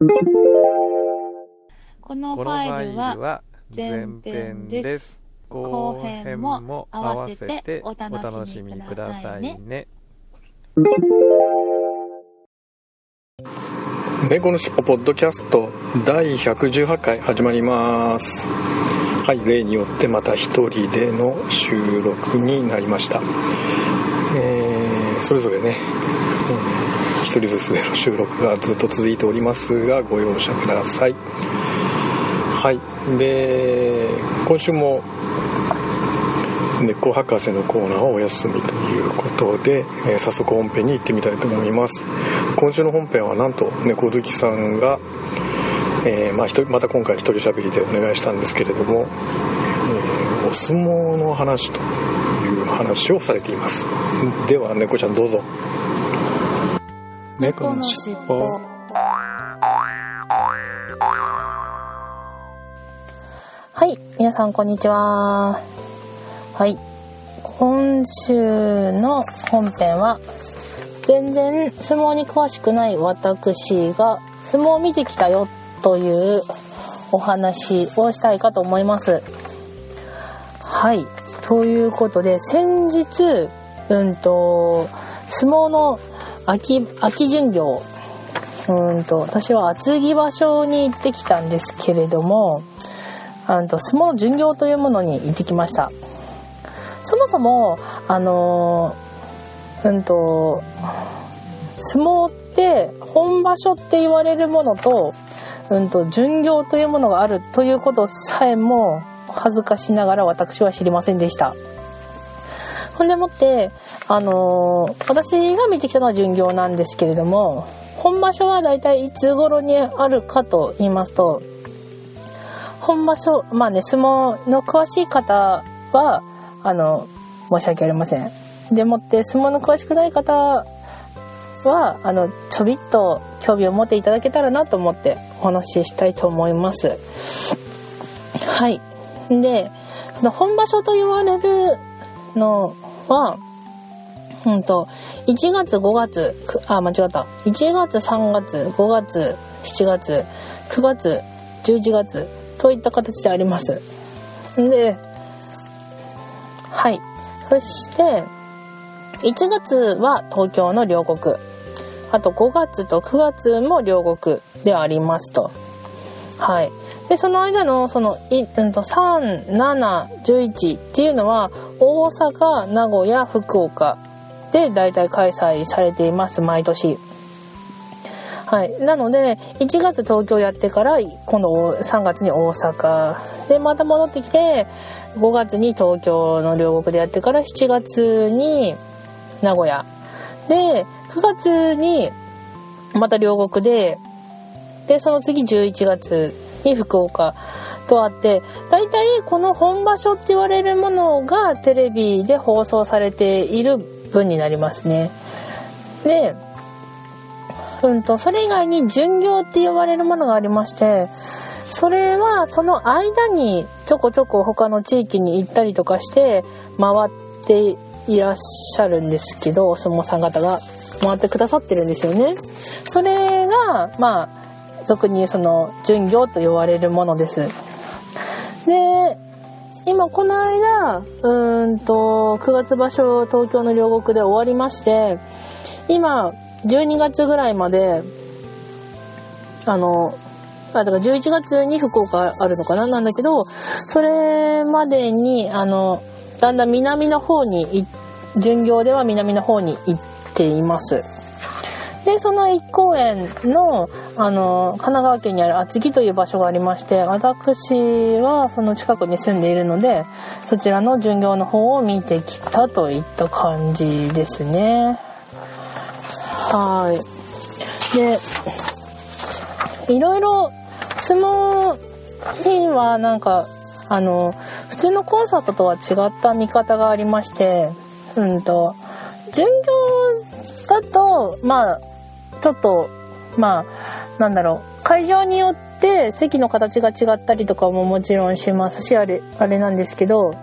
このファイルは前編です。後編も合わせてお楽しみくださいね。猫のしっぽポッドキャスト第118回始まります。はい例によってまた一人での収録になりました。えーそれぞれね、うん一人ずつでの収録がずっと続いておりますがご容赦ください。はい。で今週も猫博士のコーナーはお休みということで、えー早速本編に行ってみたいと思います。今週の本編はなんと猫好きさんが、えーまあ、また今回一人喋りでお願いしたんですけれども、えーお相撲の話という話をされています。では猫ちゃんどうぞ。猫のしっぽはい、皆さんこんにちは。はい、今週の本編は全然相撲に詳しくない私が相撲を見てきたよというお話をしたいかと思います。はい、ということで先日うんと相撲の秋秋巡業。うんと私は厚木場所に行ってきたんですけれどもあの相撲巡業というものに行ってきました。そもそもあのうんと相撲って本場所って言われるものと,、うん、と巡業というものがあるということさえも恥ずかしながら私は知りませんでした。ほんでもって、あのー私が見てきたのは巡業なんですけれども本場所はだいたいいつ頃にあるかと言いますと本場所まあね相撲の詳しい方はあの申し訳ありません。でもって相撲の詳しくない方はあのちょびっと興味を持っていただけたらなと思ってお話ししたいと思います。はい。でその本場所と言われるのはうんと1月5月あ間違った。1月3月5月7月9月11月といった形であります。ではい。そして1月は東京の両国。あと5月と9月も両国でありますと。はい。でその間のその、うん、と3711っていうのは大阪名古屋福岡で大体開催されています毎年。はい、なので1月東京やってから今度3月に大阪でまた戻ってきて5月に東京の両国でやってから7月に名古屋。で9月にまた両国ででその次11月に福岡とあって大体この本場所って言われるものがテレビで放送されている分になりますね。でうんとそれ以外に巡業って呼ばれるものがありましてそれはその間にちょこちょこ他の地域に行ったりとかして回っていらっしゃるんですけどお相撲さん方が回ってくださってるんですよね。それがまあ俗にその巡業と呼ばれるものです。で今この間うんと9月場所東京の両国で終わりまして今12月ぐらいまであのあだから11月に福岡あるのかななんだけどそれまでにあのだんだん南の方に巡業では南の方に行っています。でその1公園のあの神奈川県にある厚木という場所がありまして私はその近くに住んでいるのでそちらの巡業の方を見てきたといった感じですね。はいでいろいろ相撲にはなんかあの普通のコンサートとは違った見方がありましてうんと巡業だとまあちょっとまあなんだろう会場によって席の形が違ったりとかももちろんしますしあれあれなんですけど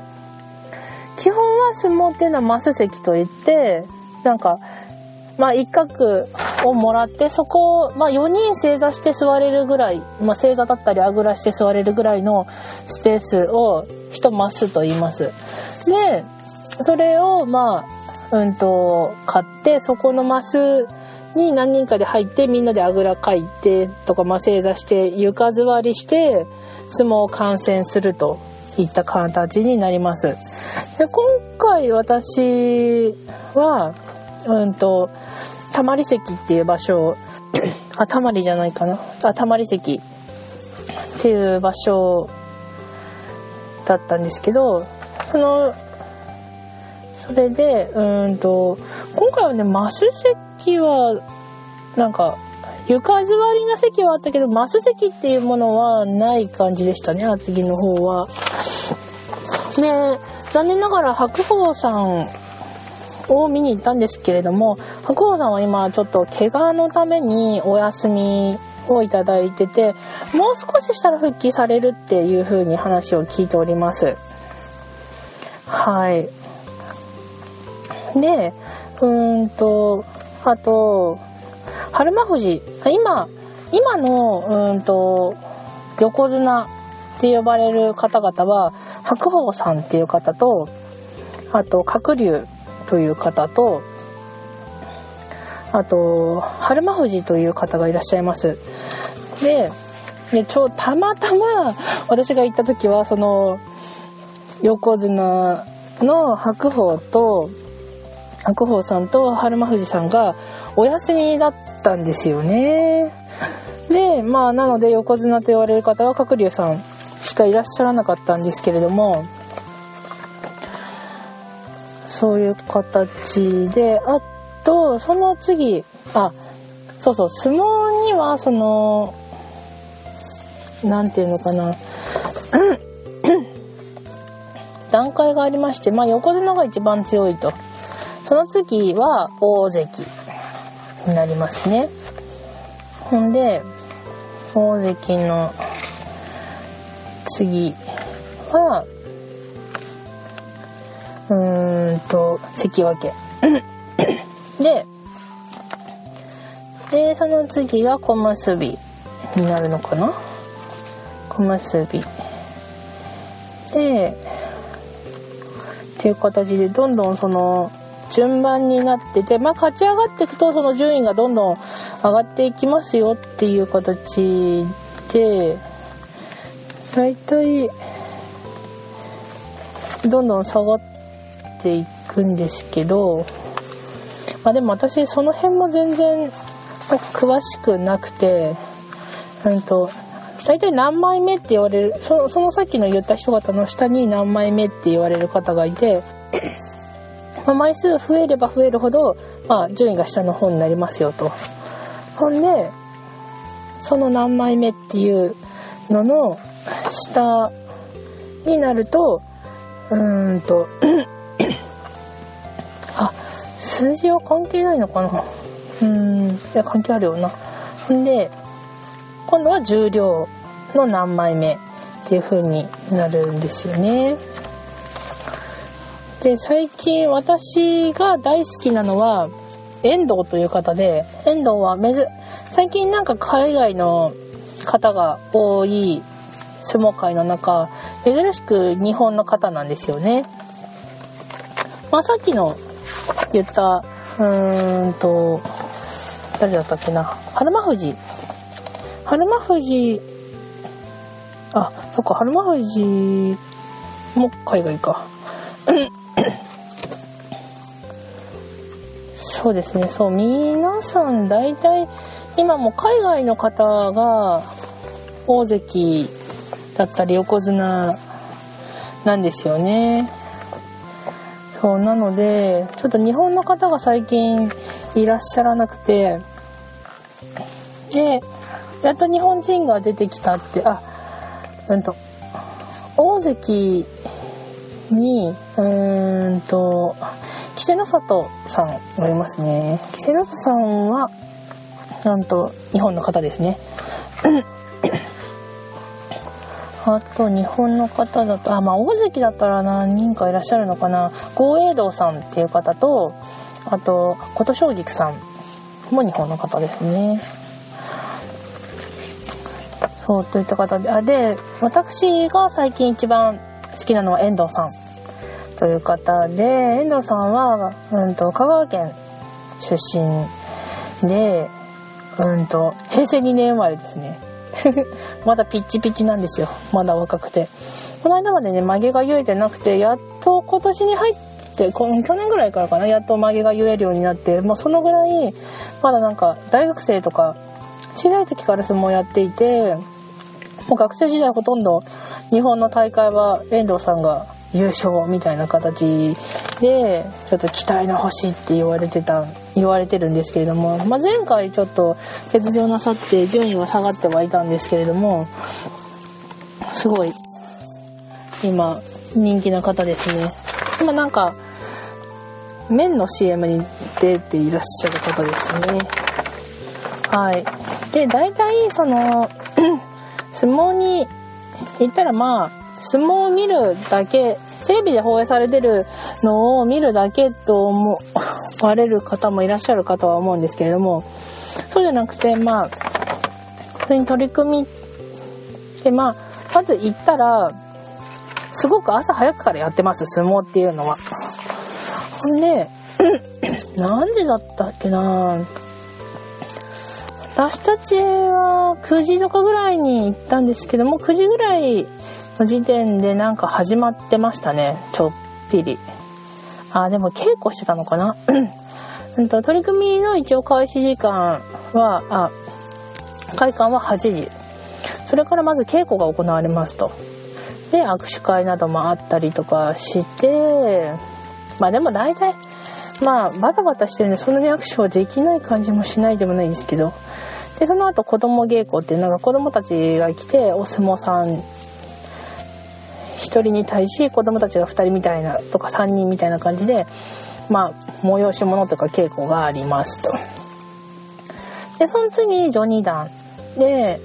基本は相撲っていうのはマス席といってなんかまあ一角をもらってそこを、まあ、4人正座して座れるぐらい、まあ、正座だったりあぐらして座れるぐらいのスペースを1マスと言います。でそれをまあうんと買ってそこのマスに何人かで入ってみんなであぐらかいてとか、まあ、正座して床座りして相撲を観戦するといった形になります。で今回私はうんとたまり席っていう場所あたまりじゃないかなあたまり席っていう場所だったんですけどそのそれでうんと今回はねマス席はなんか床座りの席はあったけどマス席っていうものはない感じでしたね厚木の方は。で残念ながら白鵬さんを見に行ったんですけれども白鵬さんは今ちょっと怪我のためにお休みをいただいててもう少ししたら復帰されるっていう風に話を聞いておりますはいでうんとあと春馬富士。今今のうんと横綱って呼ばれる方々は白鵬さんっていう方とあと鶴竜という方とあと春馬富士という方がいらっしゃいます。ででちょたまたま私が行った時はその横綱の白鵬と白鵬さんと春馬富士さんがお休みだったんですよね。でまあなので横綱と言われる方は鶴竜さんしかいらっしゃらなかったんですけれどもそういう形であとその次あそうそう相撲にはその何て言うのかな。段階がありまして、まあ、横綱が一番強いとその次は大関になりますね。ほんで大関の次はうーんと関脇。ででその次は小結びになるのかな？小結び。でっていう形でどんどんその順番になっててまあ勝ち上がっていくとその順位がどんどん上がっていきますよっていう形でだいたいどんどん下がっていくんですけどまあでも私その辺も全然詳しくなくてうんと大体何枚目って言われるそそのさっきの言った人方の下に何枚目って言われる方がいて、まあ、枚数増えれば増えるほど、まあ、順位が下の方になりますよと。ほんでその何枚目っていうのの下になるとうんと あ数字は関係ないのかな。うんいや関係あるよな。ほんで今度は重量の何枚目っていう風になるんですよね。で最近私が大好きなのは遠藤という方で遠藤はめず最近なんか海外の方が多い相撲界の中珍しく日本の方なんですよね。まあ、さっきの言ったうーんと誰だったっけな春馬富士春馬富士あそっか春馬富士も海外かそうですねそう皆さん大体今も海外の方が大関だったり横綱なんですよね。そうなのでちょっと日本の方が最近いらっしゃらなくてでやっと日本人が出てきたってあうんと大関にうーんと稀勢の里さんがいますね。稀勢の里さんはなんと日本の方ですね。あと日本の方だとあまあ大関だったら何人かいらっしゃるのかな。郷栄道さんっていう方とあと琴正菊さんも日本の方ですね。そうといった方であで私が最近一番好きなのは遠藤さん。という方で遠藤さんは、うんと、香川県出身で、うんと、平成2年生まれですね。まだピッチピチなんですよ。まだ若くて。この間までね曲げが言えてなくてやっと今年に入って去年ぐらいからかな。やっと曲げが言えるようになってもうそのぐらいまだなんか大学生とか小さい時から相撲やっていてもう学生時代ほとんど日本の大会は遠藤さんが優勝みたいな形でちょっと期待の星って言われてた言われてるんですけれども、まあ、前回ちょっと欠場なさって順位は下がってはいたんですけれどもすごい今人気な方ですね。今なんか麺の CM に出ていらっしゃる方ですね。はい。で大体その 相撲に行ったらまあ相撲を見るだけテレビで放映されてるのを見るだけと思われる方もいらっしゃるかとは思うんですけれどもそうじゃなくてまあそれに取り組みでまあまず行ったらすごく朝早くからやってます相撲っていうのは。ほんで 何時だったっけな私たちは9時とかぐらいに行ったんですけども9時ぐらいの時点でなんか始まってましたねちょっぴり。あでも稽古してたのかな？と取り組みの一応開始時間はあ開館は8時。それからまず稽古が行われますと。で握手会などもあったりとかしてまあでも大体まあバタバタしてるんでそんなに握手はできない感じもしないでもないですけど。でその後子供稽古っていうのが子供たちが来てお相撲さん1人に対し子供たちが2人みたいなとか3人みたいな感じでまあ催し物とか稽古がありますと。でその次序二段で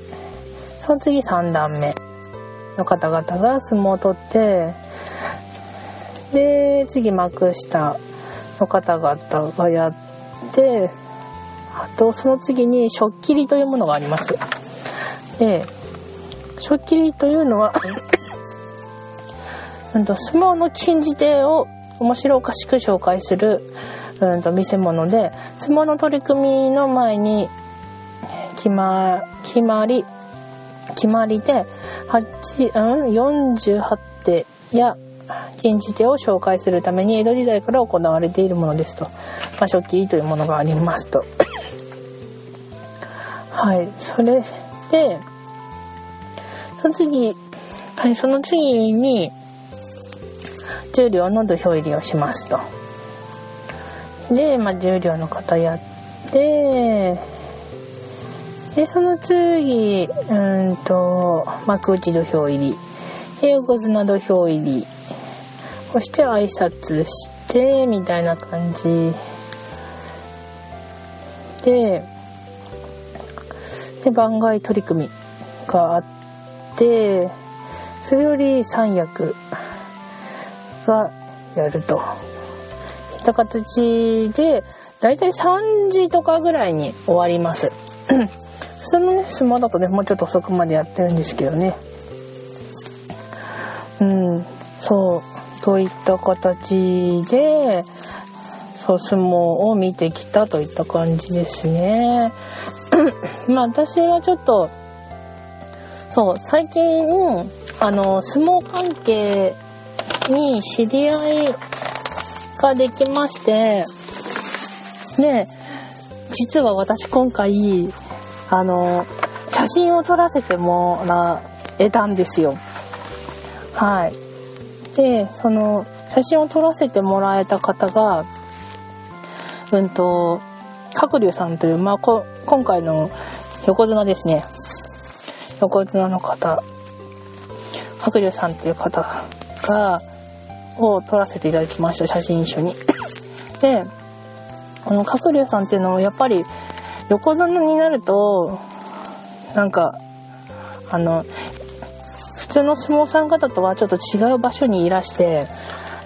その次3段目の方々が相撲を取ってで次幕下の方々がやってあとその次に食切りというものがありますで食切りというのはうんと相撲の禁じ手を面白おかしく紹介するうんと見せ物で相撲の取り組みの前に決ま決まり決まりで8、うん、48手や禁じ手を紹介するために江戸時代から行われているものですと、まあ、食器というものがありますと。はいそれでその次はいその次に重量の土俵入りをしますと。で、まあ、重量の方やってでその次うんと幕内土俵入りで横綱土俵入りそして挨拶してみたいな感じでで番外取り組みがあってそれより三役がやると。いった形でだいたい3時とかぐらいに終わります。普通のね相撲だとねもうちょっと遅くまでやってるんですけどね。うんそう。といった形でそう相撲を見てきたといった感じですね。まあ私はちょっとそう最近あの相撲関係に知り合いができましてで実は私今回あの写真を撮らせてもらえたんですよ。はい。でその写真を撮らせてもらえた方がうんと角竜さんという、まあ、こ今回の横綱ですね。横綱の方。白龍さんっていう方がを撮らせていただきました写真一緒に。でこの角龍さんっていうのもやっぱり横綱になるとなんかあの普通の相撲さん方とはちょっと違う場所にいらして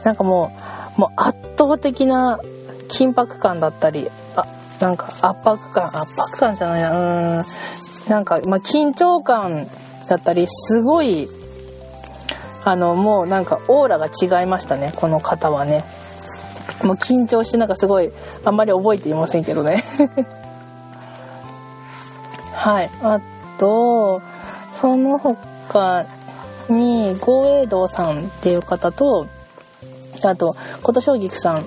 なんかもうもう圧倒的な緊迫感だったりあなんか圧迫感圧迫感じゃないなうん。なんか、ま、緊張感だったりすごいあのもうなんかオーラが違いましたねこの方はね。もう緊張してなんかすごいあんまり覚えていませんけどね。はい。あとその他に郷栄道さんっていう方とあと琴奨菊さん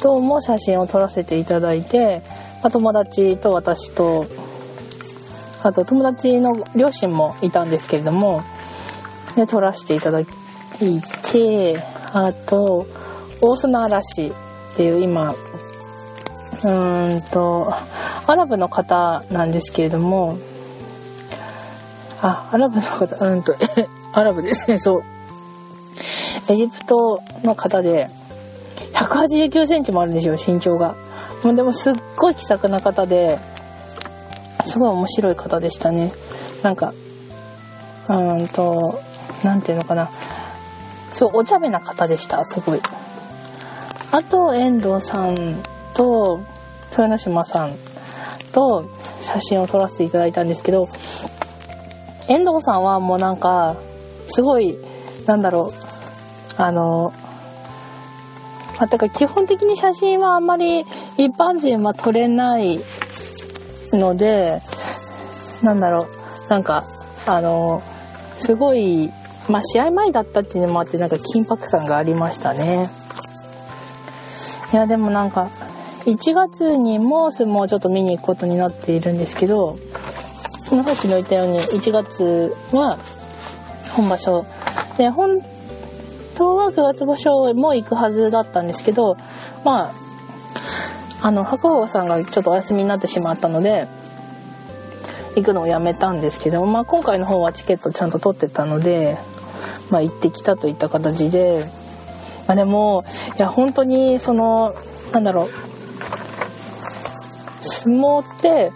とも写真を撮らせていただいて、ま、友達と私とあと友達の両親もいたんですけれどもで撮らせていただいてあと大砂嵐っていう今うーんとアラブの方なんですけれどもあアラブの方うんと アラブですねそう。エジプトの方で189センチもあるんですよ身長が。もうでもすっごい気さくな方ですごい面白い方でしたね。なんかうんと何ていうのかな。そうお茶目な方でしたすごい。あと遠藤さんと豊ノ島さんと写真を撮らせていただいたんですけど遠藤さんはもうなんかすごいなんだろうあのまあ、だから基本的に写真はあんまり一般人は撮れないのでなんだろうなんかあのすごいまあ試合前だったっていうのもあってなんか緊迫感がありましたね。いやでもなんか1月にも相撲をちょっと見に行くことになっているんですけどさっきの言ったように1月は本場所。で本当は9月場所も行くはずだったんですけどまああの白鵬さんがちょっとお休みになってしまったので行くのをやめたんですけど、まあ、今回の方はチケットちゃんと取ってたので、まあ、行ってきたといった形で、まあ、でもいや本当にそのなんだろう相撲って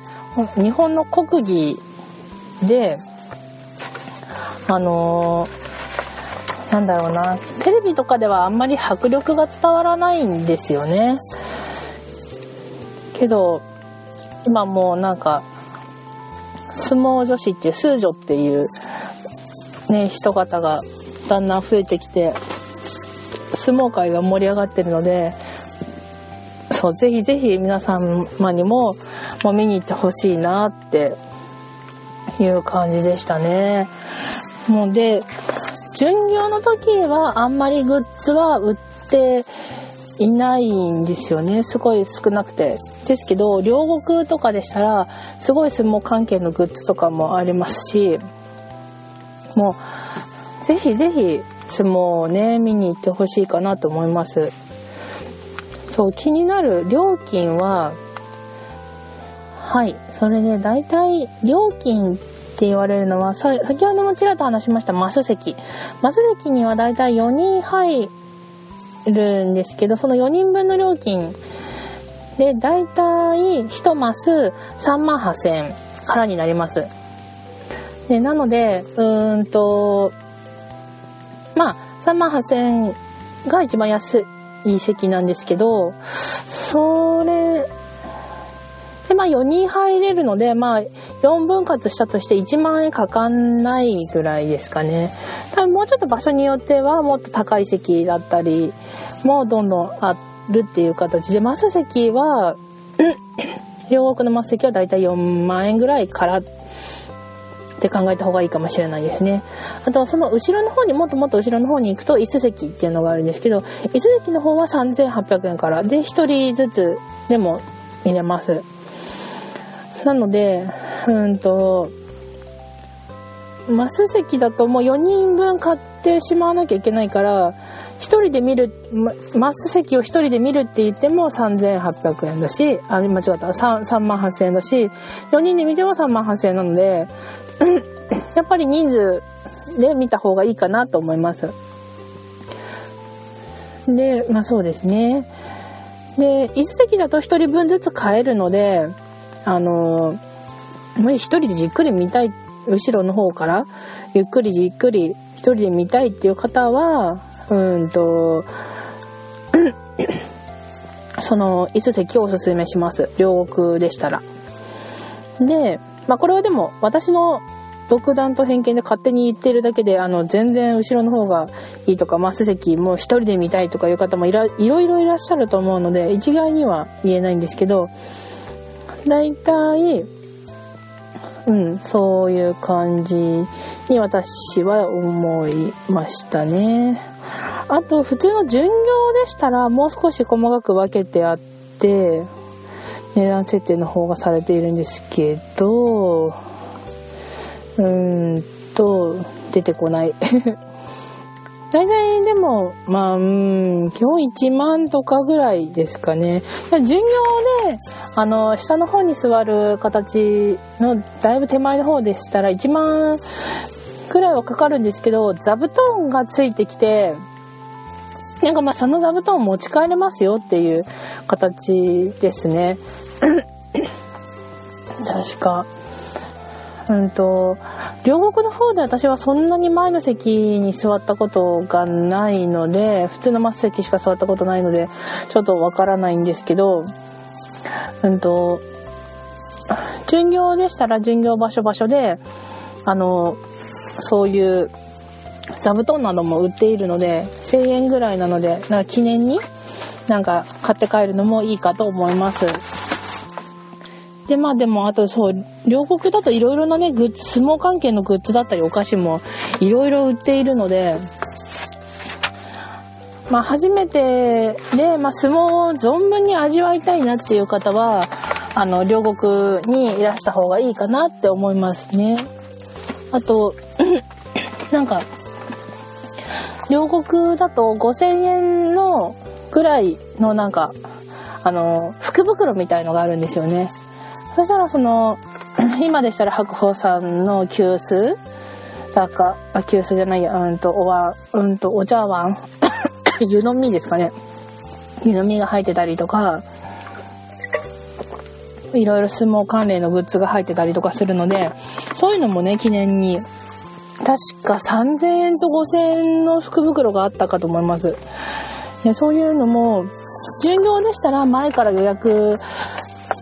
日本の国技であのー、なんだろうなテレビとかではあんまり迫力が伝わらないんですよね。けど今もうなんか相撲女子って数女っていうね人方がだんだん増えてきて相撲界が盛り上がってるのでそうぜひぜひ皆様にももう見に行ってほしいなっていう感じでしたね。もうで巡業の時はあんまりグッズは売っていないんですよねすごい少なくてですけど両国とかでしたらすごい相撲関係のグッズとかもありますしもうぜひぜひ相撲をね見に行ってほしいかなと思います。そう気になる料金ははいそれで大体料金って言われるのは先ほどもちらっと話しましたマス席。マス席には大体4人入るんですけどその4人分の料金で大体1マス3万8000円からになります。でなのでうんとまあ3万8000円が一番安い席なんですけどそれでまあ4人入れるのでまあ4分割したとして1万円かかんないぐらいですかね。多分もうちょっと場所によってはもっと高い席だったりもどんどんあるっていう形でマス席は 両国のマス席はだいたい4万円ぐらいからって考えた方がいいかもしれないですね。あとはその後ろの方にもっともっと後ろの方に行くと椅子席っていうのがあるんですけど椅子席の方は3800円からで1人ずつでも見れます。なのでうんとマス席だともう4人分買ってしまわなきゃいけないから一人で見る、マス席を一人で見るって言っても3800円だし、あ、間違った、3, 3万8000円だし、4人で見ても3万8000円なので、やっぱり人数で見た方がいいかなと思います。で、まあそうですね。で、1席だと1人分ずつ買えるので、あのもし1人でじっくり見たい、後ろの方からゆっくりじっくり1人で見たいっていう方は、うんと、その椅子席をおすすめします。両国でしたら。で、まあこれはでも私の独断と偏見で勝手に言ってるだけで、あの、全然後ろの方がいいとか、マス席もう一人で見たいとかいう方もいろいろいらっしゃると思うので、一概には言えないんですけど、大体、うん、そういう感じに私は思いましたね。あと、普通の巡業でしたら、もう少し細かく分けてあって、値段設定の方がされているんですけど、うーんと、出てこない。大体でも、まあ、うん、基本1万とかぐらいですかね。巡業で、あの、下の方に座る形の、だいぶ手前の方でしたら1万くらいはかかるんですけど、座布団がついてきて、なんかまあその座布団持ち帰れますよっていう形ですね。確か。うんと、両国の方で私はそんなに前の席に座ったことがないので、普通の末席しか座ったことないので、ちょっとわからないんですけど、うんと、巡業でしたら巡業場所場所で、あの、そういう座布団なども売っているので、1000円ぐらいなので、なんか記念になんか買って帰るのもいいかと思います。で、まあでも、あとそう、両国だといろいろなね、グッズ、相撲関係のグッズだったりお菓子もいろいろ売っているので、まあ初めてで、まあ相撲を存分に味わいたいなっていう方は、あの、両国にいらした方がいいかなって思いますね。あと、なんか、両国だと5000円のぐらいのなんか、あの、福袋みたいのがあるんですよね。そしたらその、今でしたら白鵬さんの急須？だか、あ、急須じゃないや、うんと、おわ、うんと、お茶碗 湯飲みですかね。湯飲みが入ってたりとか、いろいろ相撲関連のグッズが入ってたりとかするので、そういうのもね、記念に、確か3000円と5000円の福袋があったかと思います。でそういうのも、巡業でしたら前から予約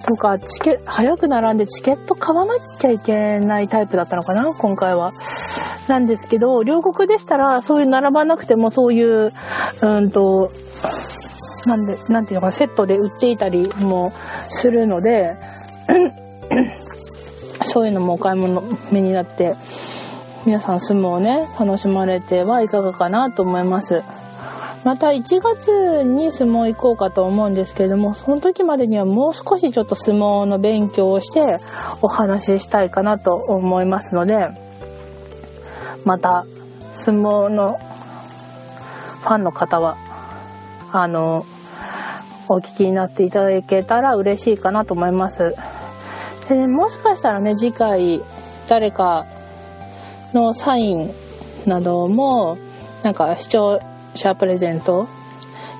とかチケ早く並んでチケット買わなきゃいけないタイプだったのかな？今回は。なんですけど両国でしたらそういう並ばなくてもそういううんとなんでなんていうのかセットで売っていたりもするので そういうのもお買い物目になって皆さん相撲をね楽しまれてはいかがかなと思います。また1月に相撲行こうかと思うんですけれども、その時までにはもう少しちょっと相撲の勉強をしてお話ししたいかなと思いますので、また相撲のファンの方は、あの、お聞きになっていただけたら嬉しいかなと思います。で、ね、もしかしたらね、次回誰かのサインなども、なんか視聴シャープレゼント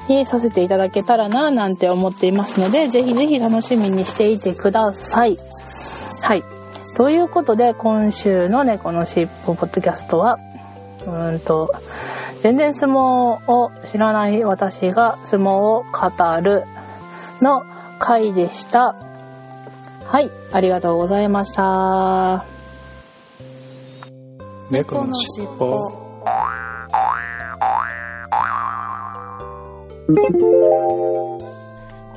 にさせていただけたらななんて思っていますので、ぜひぜひ楽しみにしていてください。はい。ということで、今週の猫のしっぽポッドキャストは、うんと、全然相撲を知らない私が相撲を語るの回でした。はい、ありがとうございました。猫のしっぽ。こ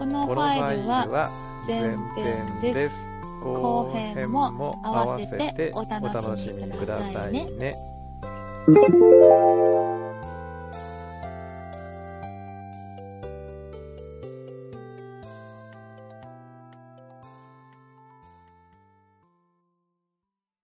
のファイルは前編です。後編も合わせてお楽しみくださいね。